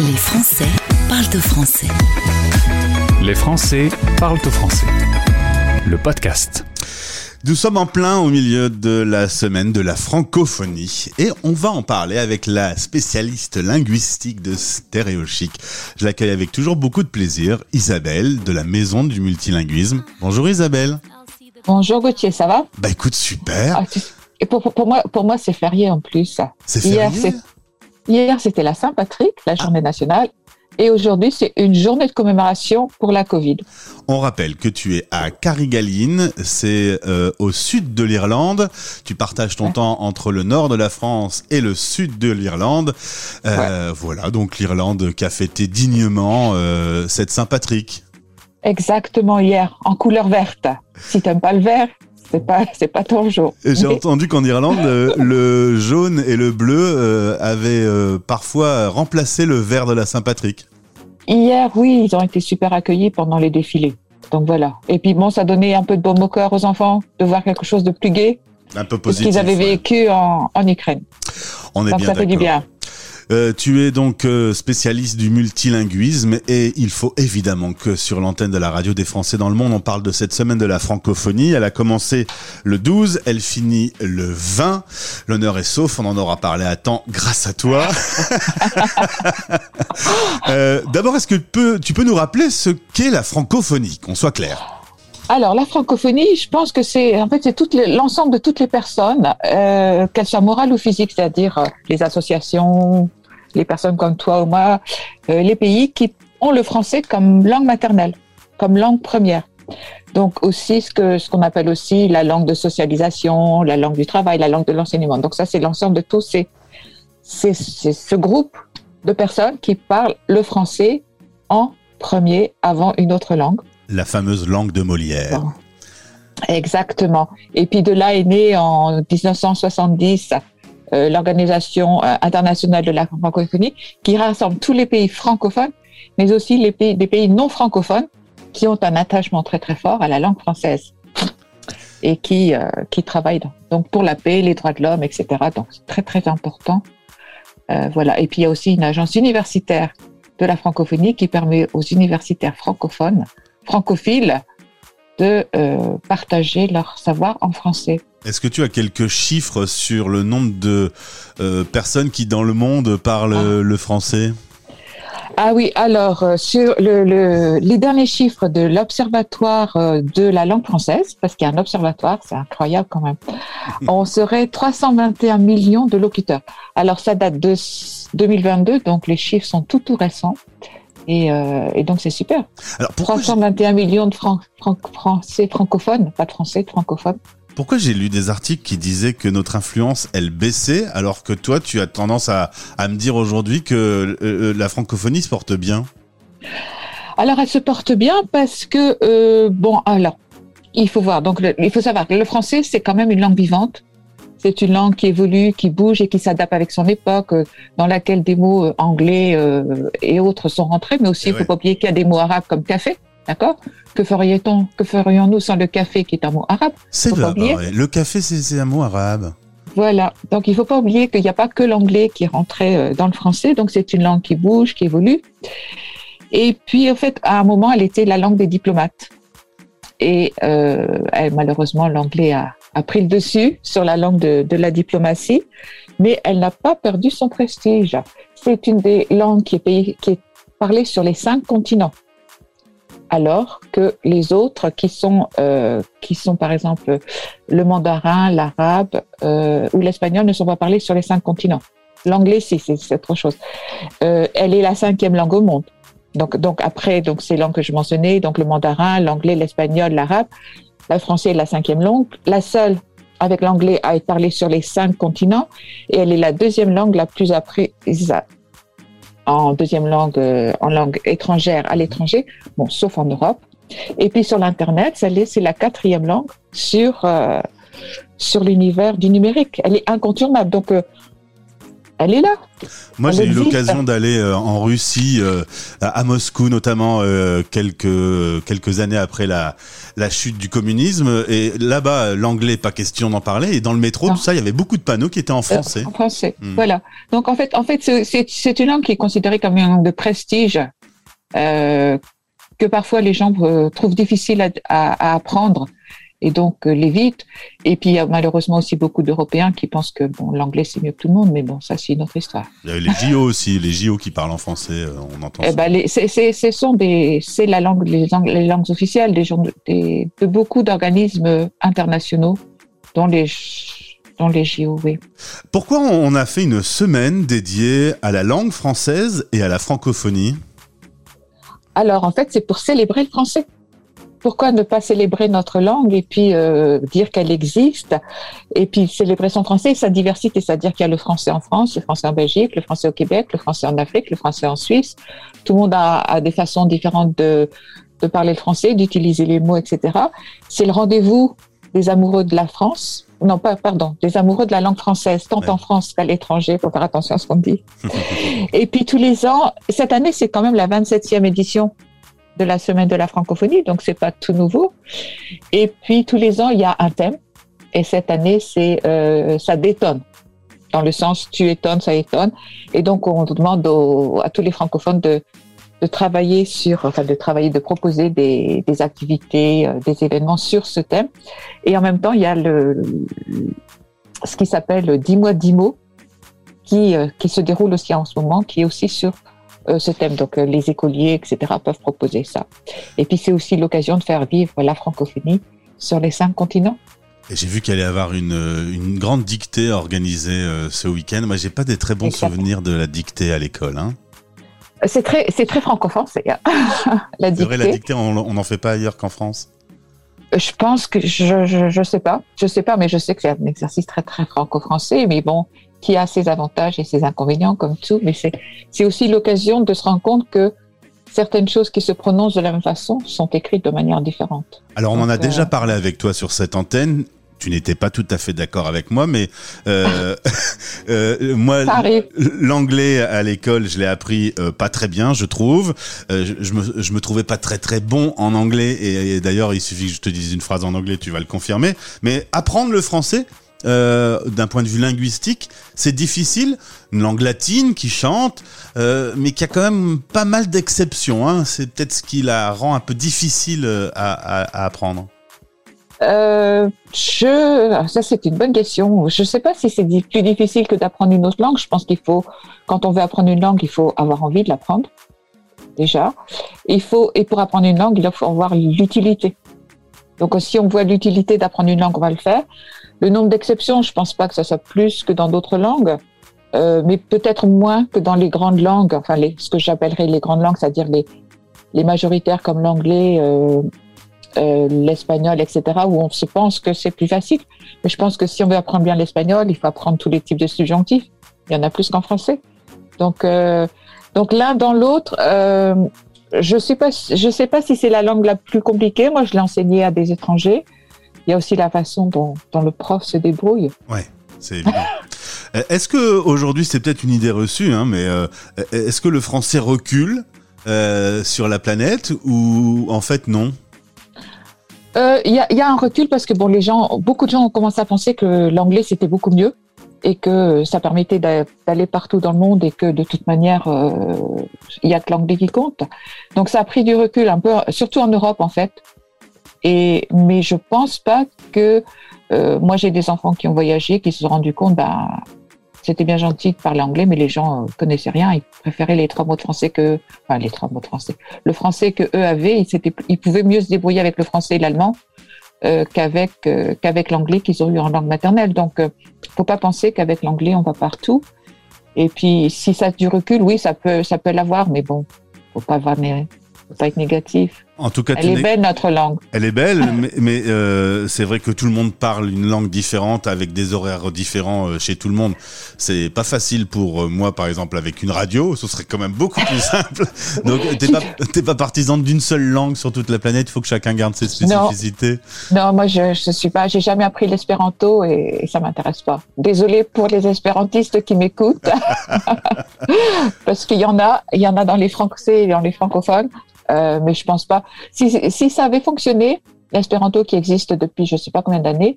Les Français parlent au français. Les Français parlent au français. Le podcast. Nous sommes en plein au milieu de la semaine de la francophonie et on va en parler avec la spécialiste linguistique de Stéréochic. Je l'accueille avec toujours beaucoup de plaisir, Isabelle de la Maison du Multilinguisme. Bonjour Isabelle. Bonjour Gauthier, ça va? Bah écoute, super. Ah, tu- Et pour, pour- pour moi, pour moi c'est férié en plus. C'est férié? Hier, c'était la Saint-Patrick, la journée nationale. Et aujourd'hui, c'est une journée de commémoration pour la Covid. On rappelle que tu es à Carrigaline, c'est euh, au sud de l'Irlande. Tu partages ton Ouais. temps entre le nord de la France et le sud de l'Irlande. Euh, Voilà, donc l'Irlande qui a fêté dignement euh, cette Saint-Patrick. Exactement hier, en couleur verte. Si t'aimes pas le vert, c'est pas, c'est pas ton jour. Et J'ai Mais entendu qu'en Irlande, le, le jaune et le bleu euh, avaient euh, parfois remplacé le vert de la Saint-Patrick. Hier, oui, ils ont été super accueillis pendant les défilés. Donc voilà. Et puis bon, ça donnait un peu de baume au cœur aux enfants de voir quelque chose de plus gai Un peu ce positif. qu'ils avaient ouais. vécu en, en Ukraine. On est Donc bien ça fait du bien. Euh, tu es donc euh, spécialiste du multilinguisme et il faut évidemment que sur l'antenne de la radio des Français dans le monde, on parle de cette semaine de la francophonie. Elle a commencé le 12, elle finit le 20. L'honneur est sauf, on en aura parlé à temps grâce à toi. Euh, D'abord, est-ce que tu peux, tu peux nous rappeler ce qu'est la francophonie, qu'on soit clair? Alors, la francophonie, je pense que c'est en fait c'est l'ensemble de toutes les personnes, euh, qu'elles soient morales ou physiques, c'est-à-dire les associations, les personnes comme toi ou moi, euh, les pays qui ont le français comme langue maternelle, comme langue première. Donc aussi ce que ce qu'on appelle aussi la langue de socialisation, la langue du travail, la langue de l'enseignement. Donc ça c'est l'ensemble de tous ces c'est ce groupe de personnes qui parlent le français en premier avant une autre langue. La fameuse langue de Molière. Bon. Exactement. Et puis de là est née en 1970 euh, l'Organisation euh, internationale de la francophonie qui rassemble tous les pays francophones, mais aussi les pays, des pays non francophones qui ont un attachement très très fort à la langue française et qui, euh, qui travaillent donc, pour la paix, les droits de l'homme, etc. Donc c'est très très important. Voilà. Et puis il y a aussi une agence universitaire de la francophonie qui permet aux universitaires francophones, francophiles, de partager leur savoir en français. Est-ce que tu as quelques chiffres sur le nombre de euh, personnes qui dans le monde parlent euh, le français? Ah oui, alors euh, sur le, le- les derniers chiffres de l'Observatoire euh, de la langue française, parce qu'il y a un observatoire, c'est incroyable quand même, on serait 321 millions de locuteurs. Alors ça date de s- 2022, donc les chiffres sont tout tout récents. Et, euh, et donc c'est super. Alors pourquoi j'ai- 321 millions de français francophones, pas de français, de francophones. Pourquoi j'ai lu des articles qui disaient que notre influence, elle baissait, alors que toi, tu as tendance à, à me dire aujourd'hui que euh, euh, la francophonie se porte bien? Alors, elle se porte bien parce que, euh, bon, alors, il faut voir. Donc, le- il faut savoir que le français, c'est quand même une langue vivante. C'est une langue qui évolue, qui bouge et qui s'adapte avec son époque, euh, dans laquelle des mots anglais euh, et autres sont rentrés. Mais aussi, il faut vrai. pas oublier qu'il y a des mots arabes comme café. D'accord? Que ferions-on Que ferions-nous sans le café, qui est un mot arabe? C'est ouais. Le café, c'est un mot arabe. Voilà. Donc, il faut pas oublier qu'il n'y a pas que l'anglais qui rentré euh, dans le français. Donc, c'est une langue qui bouge, qui évolue. Et puis, en fait, à un moment, elle était la langue des diplomates. Et euh, elle, malheureusement, l'anglais a, a pris le dessus sur la langue de, de la diplomatie, mais elle n'a pas perdu son prestige. C'est une des langues qui est, payée- qui est parlée sur les cinq continents, alors que les autres, qui sont, euh, qui sont par exemple le mandarin, l'arabe euh, ou l'espagnol, ne sont pas parlés sur les cinq continents. L'anglais, si, c'est autre chose. Euh, elle est la cinquième langue au monde. Donc, donc après, donc ces langues que je mentionnais, donc le mandarin, l'anglais, l'espagnol, l'arabe, le français est la cinquième langue, la seule avec l'anglais à être parlée sur les cinq continents, et elle est la deuxième langue la plus apprise en deuxième langue, euh, en langue étrangère à l'étranger, bon, sauf en Europe. Et puis sur l'internet, c'est la quatrième langue sur euh, sur l'univers du numérique. Elle est incontournable. Donc euh, elle est là. Moi, j'ai eu l'occasion d'aller euh, en Russie, euh, à Moscou notamment, euh, quelques quelques années après la la chute du communisme. Et là-bas, l'anglais, pas question d'en parler. Et dans le métro, Non. tout ça, il y avait beaucoup de panneaux qui étaient en français. En français. Hmm. Voilà. Donc en fait, en fait, c'est- c'est c'est une langue qui est considérée comme une langue de prestige euh, que parfois les gens euh, trouvent difficile à, à- à apprendre et donc euh, l'évitent. Et puis il y a malheureusement aussi beaucoup d'Européens qui pensent que bon l'anglais c'est mieux que tout le monde, mais bon ça c'est une autre histoire. Il y avait les JO aussi, les JO qui parlent en français, euh, on entend Eh ben, les, c'est, c'est, ce sont des, c'est la langue, les, lang- les langues officielles des, gens- des- de beaucoup d'organismes internationaux, dont les, dont les JO, oui. Pourquoi on a fait une semaine dédiée à la langue française et à la francophonie? Alors, en fait, c'est pour célébrer le français. Pourquoi ne pas célébrer notre langue et puis euh, dire qu'elle existe et puis célébrer son français et sa diversité, c'est-à-dire qu'il y a le français en France, le français en Belgique, le français au Québec, le français en Afrique, le français en Suisse. Tout le monde a, a des façons différentes de, de parler le français, d'utiliser les mots, etc. C'est le rendez-vous des amoureux de la France. Non, pas, pardon, des amoureux de la langue française, tant Ouais. en France qu'à l'étranger. Faut faire attention à ce qu'on dit. et puis tous les ans, cette année, c'est quand même la 27e édition de la semaine de la francophonie, donc c'est pas tout nouveau. Et puis tous les ans, il y a un thème. Et cette année, c'est euh, ça détonne. Dans le sens tu étonnes, ça étonne. Et donc on demande à tous les francophones de, travailler sur, enfin de travailler, de proposer des, activités, euh, des événements sur ce thème. Et en même temps, il y a ce qui s'appelle 10 mois 10 mots, qui, euh, qui se déroule aussi en ce moment, qui est aussi sur ce thème. Donc, euh, les écoliers, etc., peuvent proposer ça. Et puis, c'est aussi l'occasion de faire vivre la francophonie sur les cinq continents. Et j'ai vu qu'il allait y avoir une, euh, une grande dictée organisée euh, ce week-end. Moi, j'ai pas des très bons Exactement. souvenirs de la dictée à l'école. Hein. C'est très, c'est très franco-français, hein, la C'est vrai, la dictée. dictée, on n'en fait pas ailleurs qu'en France? Je pense que je, je, je sais pas, je sais pas, mais je sais que c'est un exercice très très franco-français, mais bon, qui a ses avantages et ses inconvénients comme tout, mais c'est aussi l'occasion de se rendre compte que certaines choses qui se prononcent de la même façon sont écrites de manière différente. Alors, on en a euh, déjà parlé avec toi sur cette antenne. Tu n'étais pas tout à fait d'accord avec moi, mais euh, euh, moi, l'anglais à l'école, je l'ai appris pas très bien, je trouve. Je, je me, je me trouvais pas très très bon en anglais, et, et d'ailleurs, il suffit que je te dise une phrase en anglais, tu vas le confirmer. Mais apprendre le français, euh, d'un point de vue linguistique, c'est difficile. Une langue latine qui chante, euh, mais qui a quand même pas mal d'exceptions. Hein. C'est peut-être ce qui la rend un peu difficile euh, à, apprendre. Je, ça c'est une bonne question. Je sais pas si c'est plus difficile que d'apprendre une autre langue. Je pense qu'il faut, quand on veut apprendre une langue, il faut avoir envie de l'apprendre. Déjà, il faut et pour apprendre une langue, il faut avoir l'utilité. Donc si on voit l'utilité d'apprendre une langue, on va le faire. Le nombre d'exceptions, je pense pas que ça soit plus que dans d'autres langues, euh, mais peut-être moins que dans les grandes langues. Enfin, les, ce que j'appellerais les grandes langues, c'est-à-dire les les majoritaires comme l'anglais. Euh, euh, l'espagnol, etc., où on se pense que c'est plus facile. Mais je pense que si on veut apprendre bien l'espagnol, il faut apprendre tous les types de subjonctifs. Il y en a plus qu'en français. Donc, euh, donc l'un dans l'autre, euh, je sais pas, je sais pas si c'est la langue la plus compliquée. Moi, je l'ai enseignée à des étrangers. Il y a aussi la façon dont, dont le prof se débrouille. C'est évident. Euh, Est-ce que aujourd'hui c'est peut-être une idée reçue, hein, mais euh, est-ce que le français recule euh, sur la planète ou en fait non? Euh, Il y, a, il y a un recul parce que bon, les gens, beaucoup de gens ont commencé à penser que l'anglais c'était beaucoup mieux et que ça permettait d'a- d'aller partout dans le monde et que de toute manière euh, il y a que l'anglais qui compte. Donc ça a pris du recul un peu, surtout en Europe en fait. Et mais je pense pas que euh, moi j'ai des enfants qui ont voyagé qui se sont rendus compte bah c'était bien gentil de parler anglais mais les gens euh, connaissaient rien. Ils préféraient les trois mots de français que enfin les trois mots de français le français que eux avaient. Ils, pouvaient mieux se débrouiller avec le français et l'allemand euh, qu'avec euh, qu'avec l'anglais qu'ils ont eu en langue maternelle. Donc euh, faut pas penser qu'avec l'anglais on va partout. Et puis si ça du recul oui ça peut ça peut l'avoir mais bon faut pas faut pas être négatif En tout cas, Elle est belle notre langue. Elle est belle, mais, mais euh, c'est vrai que tout le monde parle une langue différente avec des horaires différents euh, chez tout le monde. C'est pas facile pour euh, moi, par exemple, avec une radio. Ce serait quand même beaucoup plus simple. Donc, t'es pas, t'es pas partisane d'une seule langue sur toute la planète. Il faut que chacun garde ses spécificités. Non, non moi, je, je suis pas. J'ai jamais appris l'espéranto et, et ça m'intéresse pas. Désolée pour les espérantistes qui m'écoutent, parce qu'il y en a, il y en a dans les français et dans les francophones. Euh, mais je pense pas. Si, si ça avait fonctionné, l'espéranto qui existe depuis je sais pas combien d'années,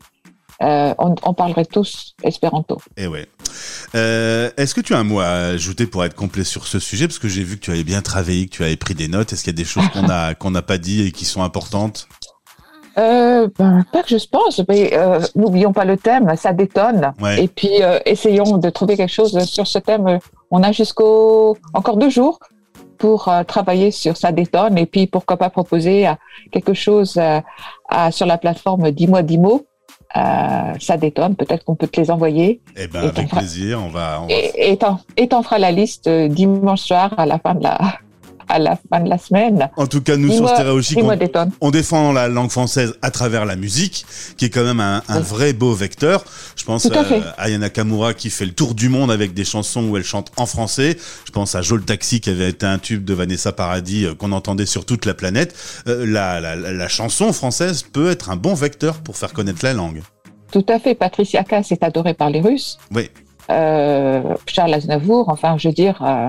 euh, on, on, parlerait tous espéranto. Et eh ouais. Euh, Est-ce que tu as un mot à ajouter pour être complet sur ce sujet? Parce que j'ai vu que tu avais bien travaillé, que tu avais pris des notes. Est-ce qu'il y a des choses qu'on a qu'on n'a pas dit et qui sont importantes? Euh, ben, pas que je pense, mais n'oublions pas le thème, ça détonne. Ouais. Et puis essayons de trouver quelque chose sur ce thème. On a jusqu'au encore deux jours pour euh, travailler sur sa détonne et puis pourquoi pas proposer euh, quelque chose euh, à, sur la plateforme 10 mois 10 mots. ça détonne, peut-être qu'on peut te les envoyer. Eh ben, avec plaisir, on va. On va... Et t'en feras la liste dimanche soir à la fin de la, à la fin de la semaine. En tout cas, nous sur Stéréo Chic, on, on, défend la langue française à travers la musique, qui est quand même un, un oui. vrai beau vecteur. Je pense à, à Yana Kamura qui fait le tour du monde avec des chansons où elle chante en français. Je pense à Joel Taxi qui avait été un tube de Vanessa Paradis euh, qu'on entendait sur toute la planète. Euh, la, la, la, chanson française peut être un bon vecteur pour faire connaître la langue. Tout à fait. Patricia Cass est adorée par les Russes. Oui. Euh, Charles Aznavour, enfin, je veux dire, euh,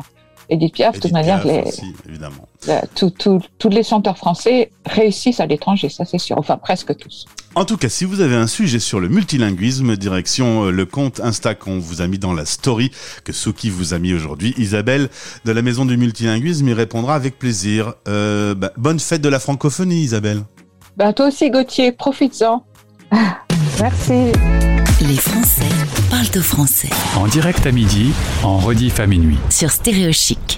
Edith Piaf, de toute manière, les, aussi, évidemment. Tous tout, tout les chanteurs français réussissent à l'étranger, ça c'est sûr, enfin presque tous. En tout cas, si vous avez un sujet sur le multilinguisme, direction le compte Insta qu'on vous a mis dans la story que Souki vous a mis aujourd'hui, Isabelle de la Maison du Multilinguisme y répondra avec plaisir. Euh, bah, bonne fête de la francophonie, Isabelle. Bah, toi aussi, Gauthier, profites-en. Merci. Les Français parlent au français. En direct à midi, en rediff à minuit. Sur Stéréo Chic.